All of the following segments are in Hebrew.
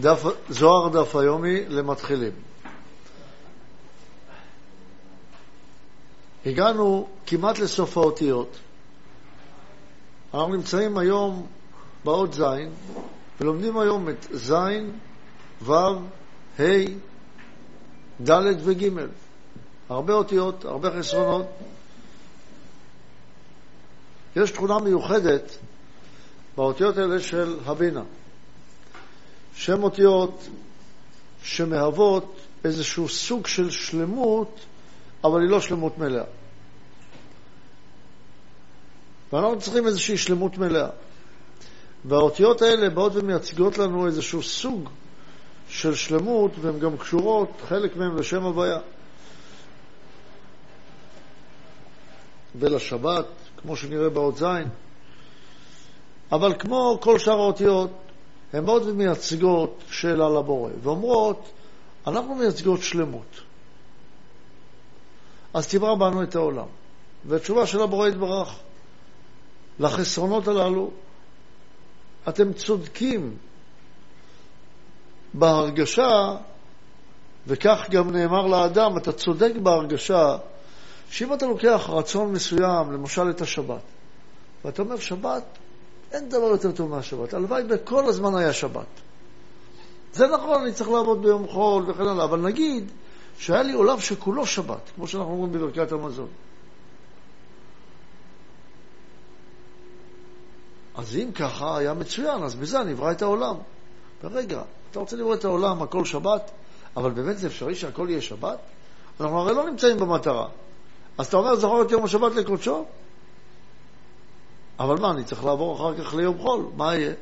דף, זוהר דף היומי למתחילים. הגענו כמעט לסוף האותיות. אנחנו נמצאים היום באות ז', ולומדים היום את ז', ו', ה', ד' וג'. הרבה אותיות, הרבה חסרונות. יש תכונה מיוחדת באותיות האלה של הבינה. שהן אותיות שמהוות איזשהו סוג של שלמות, אבל היא לא שלמות מלאה. ואנחנו צריכים איזושהי שלמות מלאה. והאותיות האלה באות ומייצגות לנו איזשהו סוג של שלמות, והן גם קשורות, חלק מהן לשם הוויה. ולשבת, כמו שנראה באות ז', אבל כמו כל שאר האותיות, הן באות ומייצגות שאלה לבורא, ואומרות, אנחנו מייצגות שלמות. אז תברא בנו את העולם. והתשובה של הבורא יתברך, לחסרונות הללו, אתם צודקים בהרגשה, וכך גם נאמר לאדם, אתה צודק בהרגשה, שאם אתה לוקח רצון מסוים, למשל את השבת, ואתה אומר, שבת אין דבר יותר טוב מהשבת. הלוואי בכל הזמן היה שבת. זה נכון, אני צריך לעבוד ביום חול וכן הלאה, אבל נגיד שהיה לי עולם שכולו שבת, כמו שאנחנו אומרים בברכת המזון. אז אם ככה, היה מצוין, אז בזה אני אברא את העולם. ורגע, אתה רוצה לברוא את העולם, הכל שבת, אבל באמת זה אפשרי שהכל יהיה שבת? אנחנו הרי לא נמצאים במטרה. אז אתה אומר, זכור את יום השבת לקודשו? אבל מה, אני צריך לעבור אחר כך ליום חול, מה יהיה?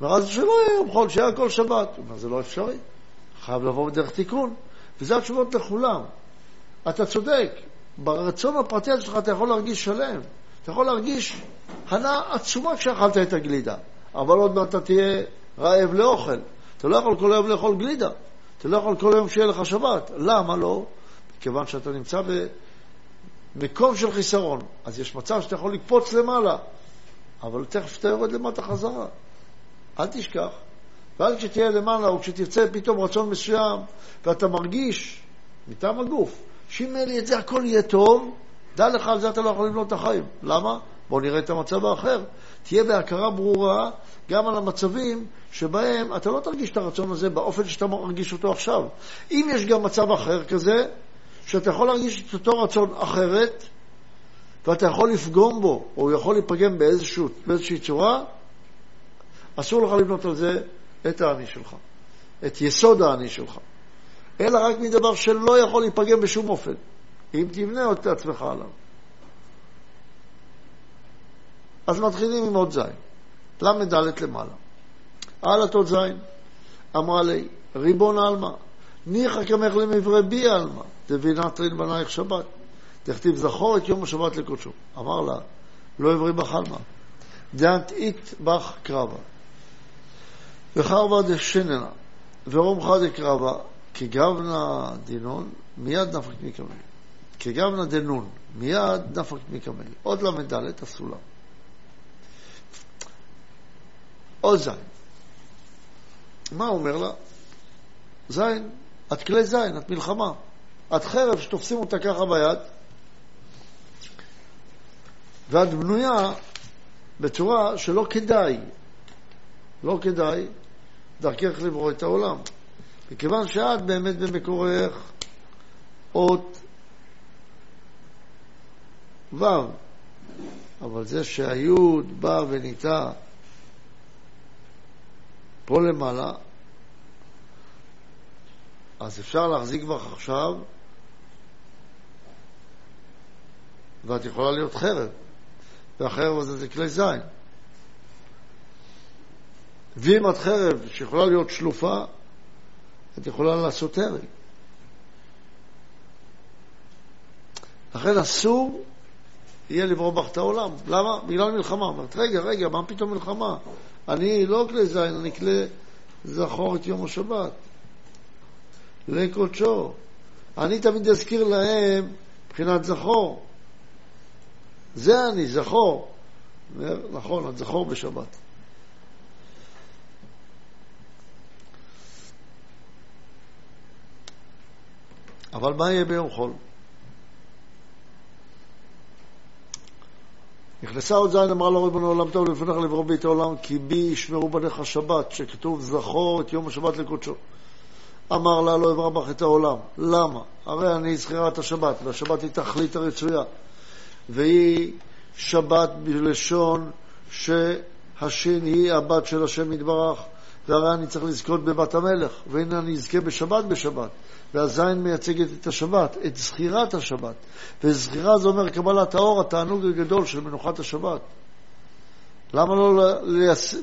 ואז שלא יהיה יום חול, שיהיה הכל שבת. הוא אומר, זה לא אפשרי, חייב לבוא בדרך תיקון. וזה התשובות לכולם. אתה צודק, ברצון הפרטי שלך אתה יכול להרגיש שלם. אתה יכול להרגיש הנאה עצומה כשאכלת את הגלידה, אבל עוד מעט אתה תהיה רעב לאוכל. אתה לא יכול כל היום לאכול גלידה, אתה לא יכול כל היום שיהיה לך שבת. למה לא? מכיוון שאתה נמצא ב... מקום של חיסרון. אז יש מצב שאתה יכול לקפוץ למעלה, אבל תכף אתה יורד למטה חזרה. אל תשכח. ואז כשתהיה למעלה, או כשתרצה פתאום רצון מסוים, ואתה מרגיש, מטעם הגוף, שאם יהיה לי את זה הכל יהיה טוב, דע לך, על זה אתה לא יכול לבנות את החיים. למה? בואו נראה את המצב האחר. תהיה בהכרה ברורה גם על המצבים שבהם אתה לא תרגיש את הרצון הזה באופן שאתה מרגיש אותו עכשיו. אם יש גם מצב אחר כזה, שאתה יכול להרגיש את אותו רצון אחרת, ואתה יכול לפגום בו, או הוא יכול להיפגם באיזשהו, באיזושהי צורה, אסור לך לבנות על זה את האני שלך, את יסוד האני שלך, אלא רק מדבר שלא יכול להיפגם בשום אופן, אם תבנה את עצמך עליו. אז מתחילים עם עוד זין, ל"ד למעלה. על התות זין, אמרה לי, ריבון עלמא, ניחא כמך למברי בי עלמא. דבינתרין בנייך שבת. תכתיב זכור את יום השבת לקודשו. אמר לה, לא עברי בחלמה. דאנט אית בך קרבה. וחרבה דשננה, ורומחה דקרבה, כגבנה דינון, מיד נפק מקמל. כגבנה דנון, מיד נפק מקמל. עוד ל"ד הסולם. עוד זין. מה אומר לה? זין, את כלי זין, את מלחמה. את חרב שתופסים אותה ככה ביד, ואת בנויה בצורה שלא כדאי, לא כדאי דרכך לברוא את העולם. מכיוון שאת באמת במקורך אות ו', אבל זה שהיוד בא וניטע פה למעלה, אז אפשר להחזיק בך עכשיו ואת יכולה להיות חרב, והחרב הזה זה כלי זין. ואם את חרב שיכולה להיות שלופה, את יכולה לעשות הרג. לכן אסור יהיה לברוא בך את העולם. למה? בגלל מלחמה. אומרת, רגע, רגע, מה פתאום מלחמה? אני לא כלי זין, אני כלי זכור את יום השבת. לקודשו. אני תמיד אזכיר להם מבחינת זכור. זה אני זכור. אומר, נכון, את זכור בשבת. אבל מה יהיה ביום חול? נכנסה עוד זין, אמרה לו ריבונו עולם טוב לפניך לברוא בית העולם כי בי ישמרו בניך שבת, שכתוב זכור את יום השבת לקודשו. אמר לה, לא אברא בך את העולם. למה? הרי אני זכירה את השבת, והשבת היא תכלית הרצויה. והיא שבת בלשון שהשין היא הבת של השם יתברך, והרי אני צריך לזכות בבת המלך, והנה אני אזכה בשבת בשבת. והזין מייצגת את השבת, את זכירת השבת. וזכירה זה אומר קבלת האור, התענוג הגדול של מנוחת השבת. למה לא,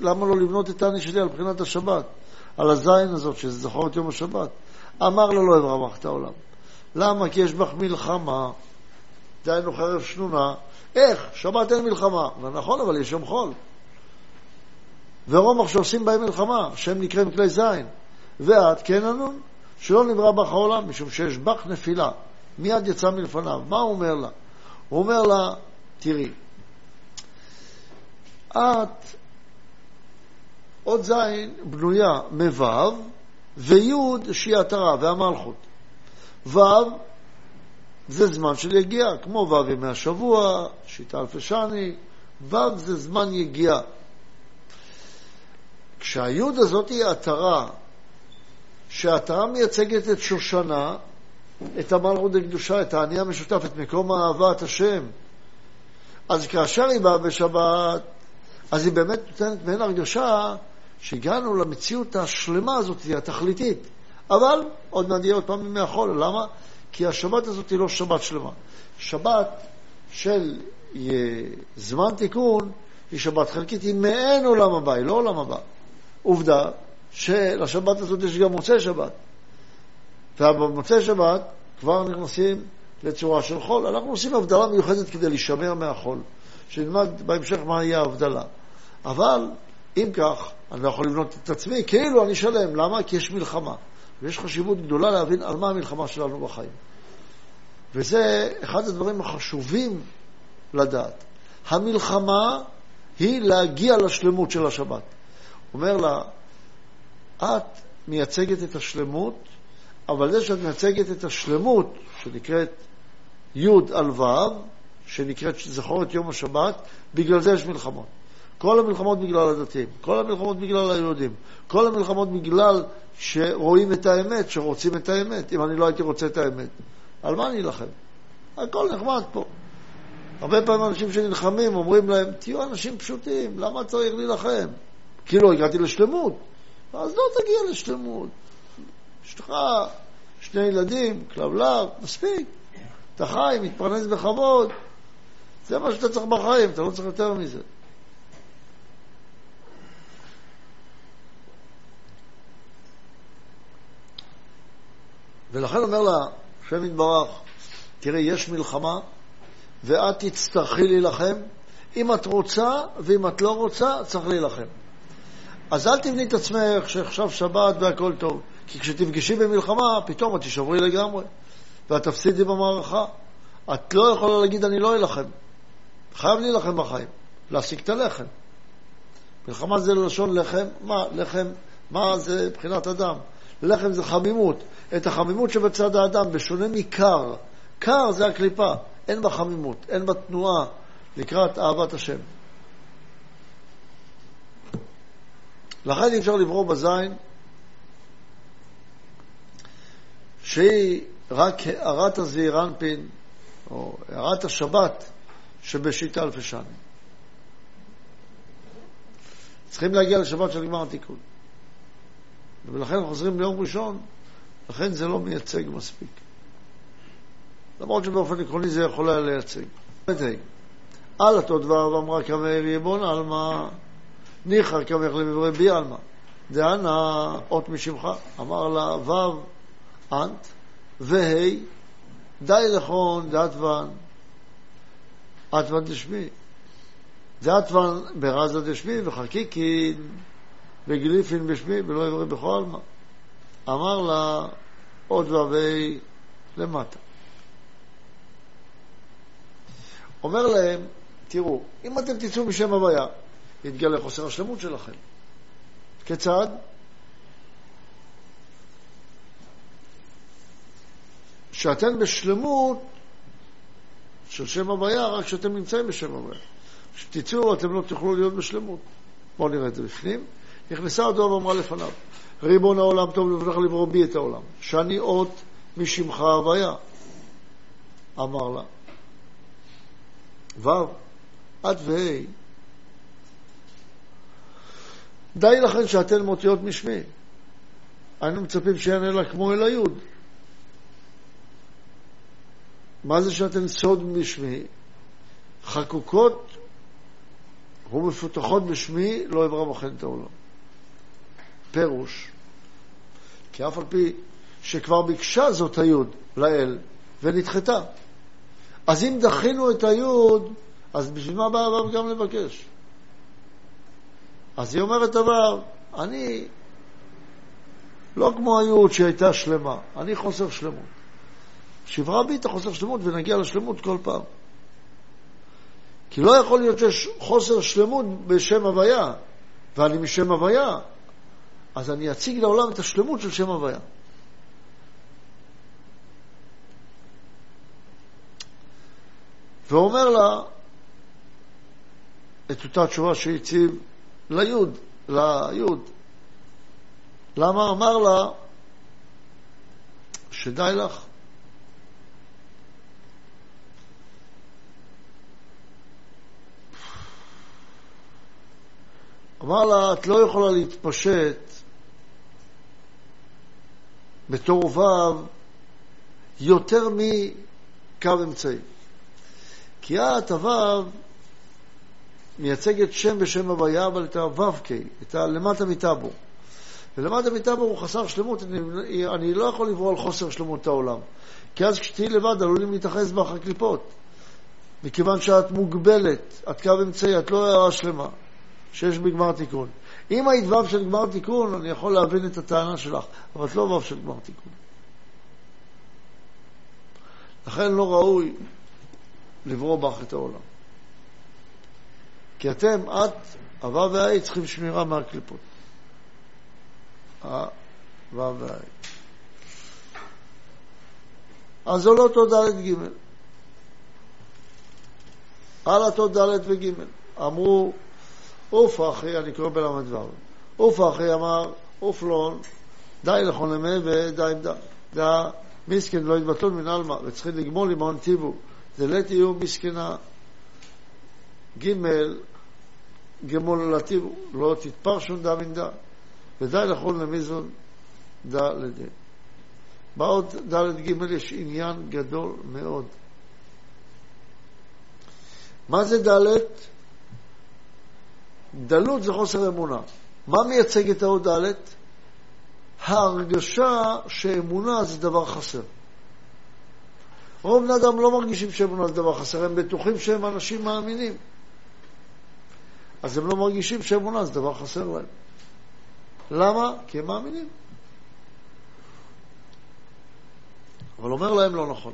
למה לא לבנות את העני שלי על בחינת השבת? על הזין הזאת, שזה זכור את יום השבת. אמר לו לא אברמך את העולם. למה? כי יש בך מלחמה, דהיינו חרב שנונה. איך? שבת אין מלחמה. נכון, אבל יש יום חול. ורומח שעושים בהם מלחמה, שהם נקראים כלי זין. ואת, כן ענון, שלא נברא בך העולם, משום שיש בך נפילה. מיד יצא מלפניו. מה הוא אומר לה? הוא אומר לה, תראי, את עוד זין בנויה מו' וי' שהיא התרה והמלכות. ו' זה זמן של יגיעה, כמו ו' ימי השבוע, שיטה אלפי שני, ו' זה זמן יגיעה. כשהיוד הזאת היא התרה, שהתרה מייצגת את שושנה, את המלכות הקדושה, את העני המשותף, את מקום אהבת השם, אז כאשר היא באה בשבת, אז היא באמת נותנת מעין הרגשה שהגענו למציאות השלמה הזאת, התכליתית. אבל עוד מעט יהיה עוד פעם ימי החול. למה? כי השבת הזאת היא לא שבת שלמה. שבת של זמן תיקון היא שבת חלקית, היא מעין עולם הבא, היא לא עולם הבא. עובדה שלשבת הזאת יש גם מוצאי שבת. ובמוצאי שבת כבר נכנסים לצורה של חול. אנחנו עושים הבדלה מיוחדת כדי להישמר מהחול, שנלמד בהמשך מה יהיה ההבדלה. אבל אם כך, אני לא יכול לבנות את עצמי כאילו אני שלם. למה? כי יש מלחמה. ויש חשיבות גדולה להבין על מה המלחמה שלנו בחיים. וזה אחד הדברים החשובים לדעת. המלחמה היא להגיע לשלמות של השבת. אומר לה, את מייצגת את השלמות, אבל זה שאת מייצגת את השלמות, שנקראת י' על ו', שנקראת זכור את יום השבת, בגלל זה יש מלחמות. כל המלחמות בגלל הדתיים, כל המלחמות בגלל היהודים, כל המלחמות בגלל שרואים את האמת, שרוצים את האמת. אם אני לא הייתי רוצה את האמת, על מה אני אלחם? הכל נחמד פה. הרבה פעמים אנשים שנלחמים אומרים להם, תהיו אנשים פשוטים, למה צריך להילחם? כאילו הגעתי לשלמות. אז לא תגיע לשלמות. יש לך שני ילדים, כלבלב, מספיק. אתה חי, מתפרנס בכבוד. זה מה שאתה צריך בחיים, אתה לא צריך יותר מזה. ולכן אומר לה, השם יתברך, תראי, יש מלחמה, ואת תצטרכי להילחם. אם את רוצה ואם את לא רוצה, צריך להילחם. אז אל תבני את עצמך שעכשיו שבת והכל טוב, כי כשתפגשי במלחמה, פתאום את תשברי לגמרי, ואת תפסידי במערכה. את לא יכולה להגיד, אני לא אלחם. חייב להילחם בחיים, להשיג את הלחם. מלחמה זה לשון לחם, מה לחם, מה זה מבחינת אדם? לחם זה חמימות. את החמימות שבצד האדם, בשונה מקר. קר זה הקליפה, אין בה חמימות, אין בה תנועה לקראת אהבת השם. לכן אי אפשר לברוא בזין שהיא רק הערת הזעירנפין, או הערת השבת שבשיטה אלפי שנים. צריכים להגיע לשבת של גמר התיקון. ולכן חוזרים ליום ראשון, לכן זה לא מייצג מספיק. למרות שבאופן עקרוני זה יכול היה לייצג. על אותו דבר ואמרה כמאיר יבון עלמא, ניחא כמך למברי בי עלמא. דהנה אות משמך. אמר לה ו' אנט, וה' די לכון דעתוון, עתוון דשמי. דעתוון ברזה דשמי וחקיקין וגליפין בשמי ולא יברא בכל עלמא. אמר לה עוד והווי למטה. אומר להם, תראו, אם אתם תצאו משם הוויה, יתגלה חוסר השלמות שלכם. כיצד? שאתם בשלמות של שם הוויה, רק כשאתם נמצאים בשם הוויה. כשתצאו אתם לא תוכלו להיות בשלמות. בואו נראה את זה בפנים. נכנסה הדוב ואמרה לפניו, ריבון העולם טוב לבנך לברוא בי את העולם, שאני אות משמך הוויה. אמר לה. ו' עד וה' די לכן שאתן מוציאות משמי. היינו מצפים שיענה לה כמו אל היוד. מה זה שאתן סוד משמי? חקוקות ומפותחות בשמי, לא אברא בכן את העולם. פירוש, כי אף על פי שכבר ביקשה זאת היוד לאל ונדחתה. אז אם דחינו את היוד, אז בשביל מה בא הרב גם לבקש? אז היא אומרת דבר, אני לא כמו היוד שהייתה שלמה, אני חוסר שלמות. שברה בי את החוסר שלמות ונגיע לשלמות כל פעם. כי לא יכול להיות שיש חוסר שלמות בשם הוויה, ואני משם הוויה, אז אני אציג לעולם את השלמות של שם הוויה. ואומר לה את אותה תשובה שהציב ליוד, ליוד. למה? אמר לה שדי לך. אמר לה, את לא יכולה להתפשט בתור ו' יותר מקו אמצעי. כי את, הו', מייצגת שם בשם הוויה, אבל את הו"ק, את הלמטה מטאבור. ולמטה מטאבור הוא חסר שלמות, אני, אני לא יכול לברוא על חוסר שלמות העולם. כי אז כשתהיי לבד עלולים להתאחז בך הקליפות. מכיוון שאת מוגבלת, את קו אמצעי, את לא הערה שלמה, שיש בגמר תיקון. אם היית ו' של גמר תיקון, אני יכול להבין את הטענה שלך, אבל את לא ו' של גמר תיקון. לכן לא ראוי לברוא בך את העולם. כי אתם, את, הו' וה' צריכים שמירה מהקליפות. הו' וה'. אז עולות עוד ד' ג'. על התות ד' וג'. אמרו, עוף אחי, אני קורא בל"ו, עוף אחי אמר, עוף לון, די לכון למה ודי עם די. דא מיסקן לא יתבטלו מן עלמא, וצריכים לגמול למעון טיבו. זה לית יהיו מסכנה. ג' גמוללתיו, לא תתפרשון דה מן דה, ודי לכל למזון דה לדה. בעוד ד' ג' יש עניין גדול מאוד. מה זה ד'? דלות זה חוסר אמונה. מה מייצג את האות ד'? ההרגשה שאמונה זה דבר חסר. רוב בני אדם לא מרגישים שאמונה זה דבר חסר, הם בטוחים שהם אנשים מאמינים. אז הם לא מרגישים שאמונה זה דבר חסר להם. למה? כי הם מאמינים. אבל אומר להם לא נכון.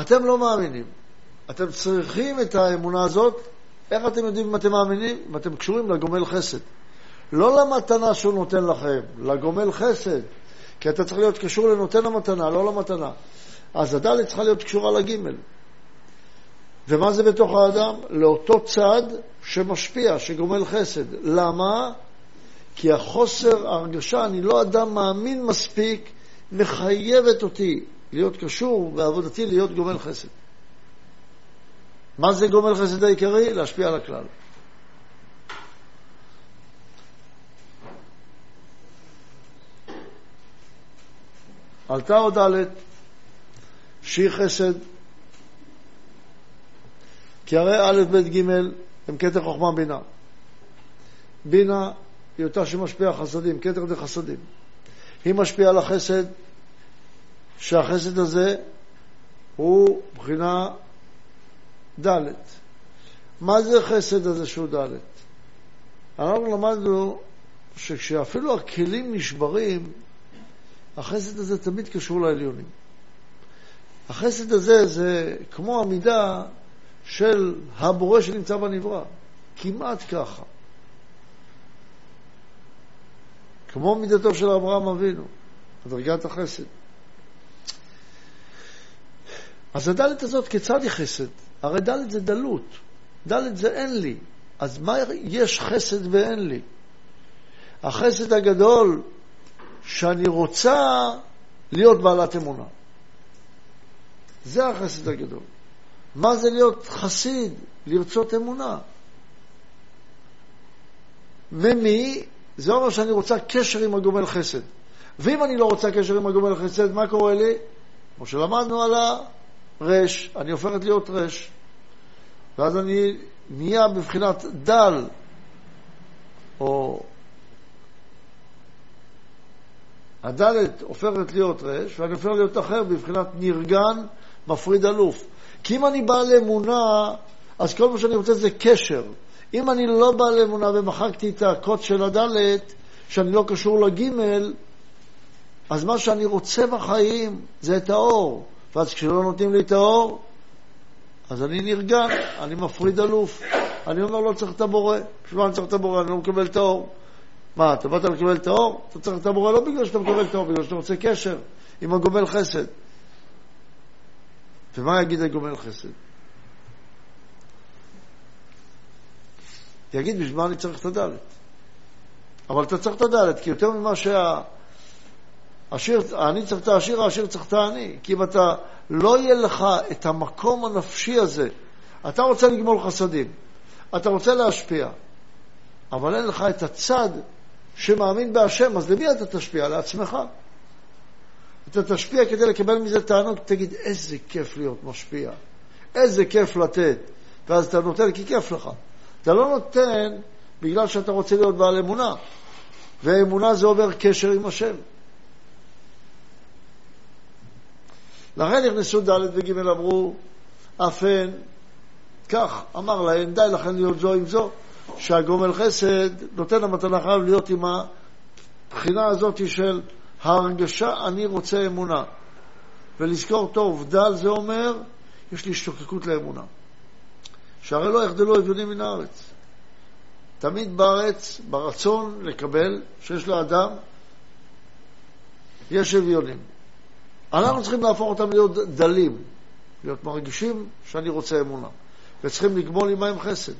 אתם לא מאמינים. אתם צריכים את האמונה הזאת. איך אתם יודעים אם אתם מאמינים? אם אתם קשורים לגומל חסד. לא למתנה שהוא נותן לכם, לגומל חסד. כי אתה צריך להיות קשור לנותן המתנה, לא למתנה. אז הדלת צריכה להיות קשורה לגימל. ומה זה בתוך האדם? לאותו צד שמשפיע, שגומל חסד. למה? כי החוסר ההרגשה, אני לא אדם מאמין מספיק, מחייבת אותי להיות קשור בעבודתי להיות גומל חסד. מה זה גומל חסד העיקרי? להשפיע על הכלל. עלתה עוד ד' שהיא חסד, כי הרי א', ב', ג' הם כתר חוכמה בינה. בינה היא אותה שמשפיעה חסדים, כתר דחסדים. היא משפיעה על החסד, שהחסד הזה הוא בחינה ד'. מה זה חסד הזה שהוא ד'? אנחנו למדנו שכשאפילו הכלים נשברים, החסד הזה תמיד קשור לעליונים. החסד הזה זה כמו המידה של הבורא שנמצא בנברא, כמעט ככה. כמו מידתו של אברהם אבינו, דרגת החסד. אז הדלת הזאת, כיצד היא חסד? הרי דלת זה דלות. דלת זה אין לי. אז מה יש חסד ואין לי? החסד הגדול, שאני רוצה להיות בעלת אמונה. זה החסד הגדול. מה זה להיות חסיד? לרצות אמונה. ממי? זה אומר שאני רוצה קשר עם הגומל חסד. ואם אני לא רוצה קשר עם הגומל חסד, מה קורה לי? כמו שלמדנו על הרש, אני הופכת להיות רש. ואז אני נהיה בבחינת דל, או הדלת הופכת להיות רש, ואני הופך להיות אחר בבחינת נרגן, מפריד אלוף. כי אם אני בעל אמונה, אז כל מה שאני רוצה זה קשר. אם אני לא בעל אמונה ומחקתי את הקוד של הדלת, שאני לא קשור לגימל, אז מה שאני רוצה בחיים זה את האור. ואז כשלא נותנים לי את האור, אז אני נרגע, אני מפריד אלוף. אני אומר, לא צריך את הבורא. בשביל מה אני צריך את הבורא? אני לא מקבל את האור. מה, אתה באת לקבל את האור? אתה צריך את הבורא לא בגלל שאתה מקבל את האור, בגלל שאתה רוצה קשר עם הגומל חסד. ומה יגיד הגומל חסד? יגיד, בשביל מה אני צריך את הדלת? אבל אתה צריך את הדלת, כי יותר ממה שה... השיר, אני צריך את העשיר, העשיר צריך את העני. כי אם אתה, לא יהיה לך את המקום הנפשי הזה, אתה רוצה לגמול חסדים, אתה רוצה להשפיע, אבל אין לך את הצד שמאמין בהשם, אז למי אתה תשפיע? לעצמך. אתה תשפיע כדי לקבל מזה טענות, תגיד, איזה כיף להיות משפיע, איזה כיף לתת, ואז אתה נותן כי כיף לך. אתה לא נותן בגלל שאתה רוצה להיות בעל אמונה, ואמונה זה עובר קשר עם השם. לכן נכנסו ד' וג' אמרו, אף הן, כך אמר להם, די לכן להיות זו עם זו, שהגומל חסד נותן המתנה חייב להיות עם הבחינה הזאת של ההרגשה אני רוצה אמונה. ולזכור טוב, דל זה אומר, יש לי השתוקקות לאמונה. שהרי לא יחדלו אביונים מן הארץ. תמיד בארץ, ברצון לקבל, שיש לאדם, יש אביונים. אנחנו צריכים להפוך אותם להיות דלים, להיות מרגישים שאני רוצה אמונה, וצריכים לגמול עמהם חסד.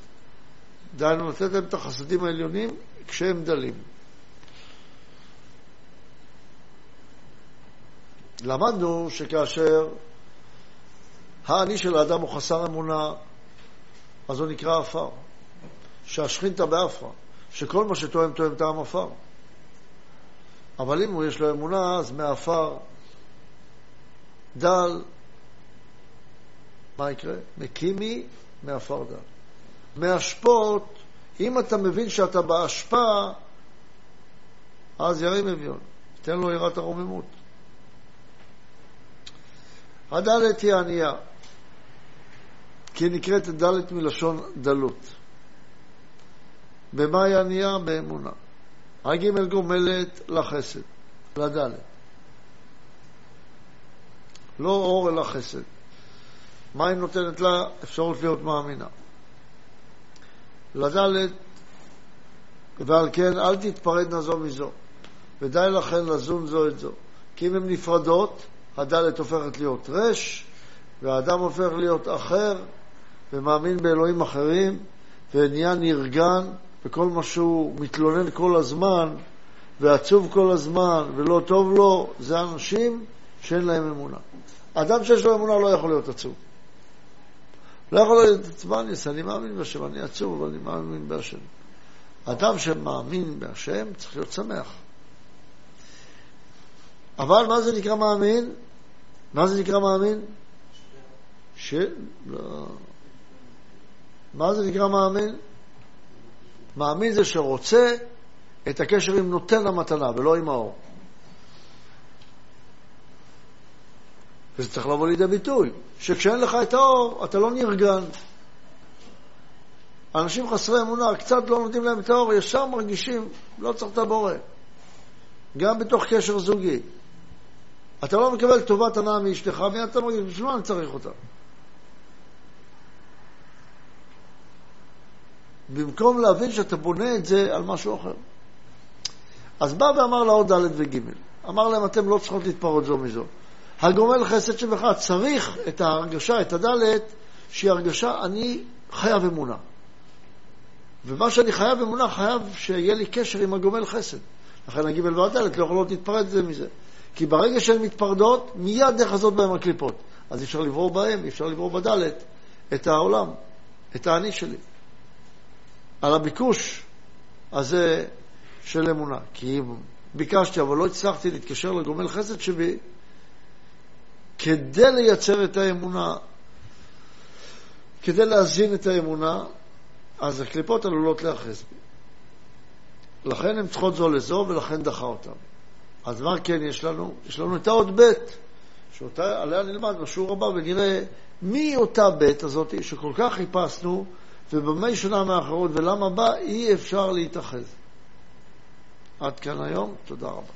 דהיינו, לתת להם את החסדים העליונים כשהם דלים. למדנו שכאשר האני של האדם הוא חסר אמונה, אז הוא נקרא עפר. שהשכינתה באפרה, שכל מה שתואם תואם טעם עפר. אבל אם הוא יש לו אמונה, אז מעפר דל, מה יקרה? מקימי מעפר דל. מאשפות, אם אתה מבין שאתה באשפה, אז ירים אביון, תן לו יראת הרוממות. הדלת היא ענייה, כי נקראת דלת מלשון דלות. במה היא ענייה? באמונה. הג' גומלת לחסד, לדלת. לא אור אלא חסד. מה היא נותנת לה? אפשרות להיות מאמינה. לדלת, ועל כן אל תתפרדנה זו מזו, ודי לכן לזון זו את זו. כי אם הן נפרדות, הדלת הופכת להיות רש, והאדם הופך להיות אחר, ומאמין באלוהים אחרים, ונהיה נרגן, וכל מה שהוא מתלונן כל הזמן, ועצוב כל הזמן, ולא טוב לו, זה אנשים שאין להם אמונה. אדם שיש לו אמונה לא יכול להיות עצוב. לא יכול להיות עצבניס, אני מאמין בהשם, אני עצוב, אבל אני מאמין בהשם. אדם שמאמין בהשם צריך להיות שמח. אבל מה זה נקרא מאמין? מה זה נקרא מאמין? ש... לא. מה זה נקרא מאמין? מאמין זה שרוצה את הקשר עם נותן המתנה ולא עם האור. וזה צריך לבוא לידי ביטוי, שכשאין לך את האור, אתה לא נרגן. אנשים חסרי אמונה, קצת לא נותנים להם את האור, ישר מרגישים, לא צריך את הבורא. גם בתוך קשר זוגי. אתה לא מקבל טובת הנאה מאשתך, מיד אתה מרגיש, בשביל מה אני צריך אותה? במקום להבין שאתה בונה את זה על משהו אחר. אז בא ואמר לה עוד ד' וג', אמר להם, אתם לא צריכות להתפרעות זו מזו. הגומל חסד שבך צריך את ההרגשה, את הדלת, שהיא הרגשה, אני חייב אמונה. ומה שאני חייב אמונה, חייב שיהיה לי קשר עם הגומל חסד. לכן הגימל והדלת לא יכולות להתפרד זה מזה. כי ברגע שהן מתפרדות, מיד נחזות בהן הקליפות. אז אי אפשר לברור בהן, אי אפשר לברור בדלת את העולם, את האני שלי. על הביקוש הזה של אמונה. כי אם ביקשתי, אבל לא הצלחתי להתקשר לגומל חסד שבי, כדי לייצר את האמונה, כדי להזין את האמונה, אז הקליפות עלולות להיאחז בי. לכן הן צריכות זו לזו, ולכן דחה אותן. אז מה כן יש לנו? יש לנו את האות ב', שעליה נלמד בשיעור הבא ונראה מי אותה ב' הזאת שכל כך חיפשנו, ובמה היא שונה מהאחרות, ולמה בה אי אפשר להתאחז. עד כאן היום, תודה רבה.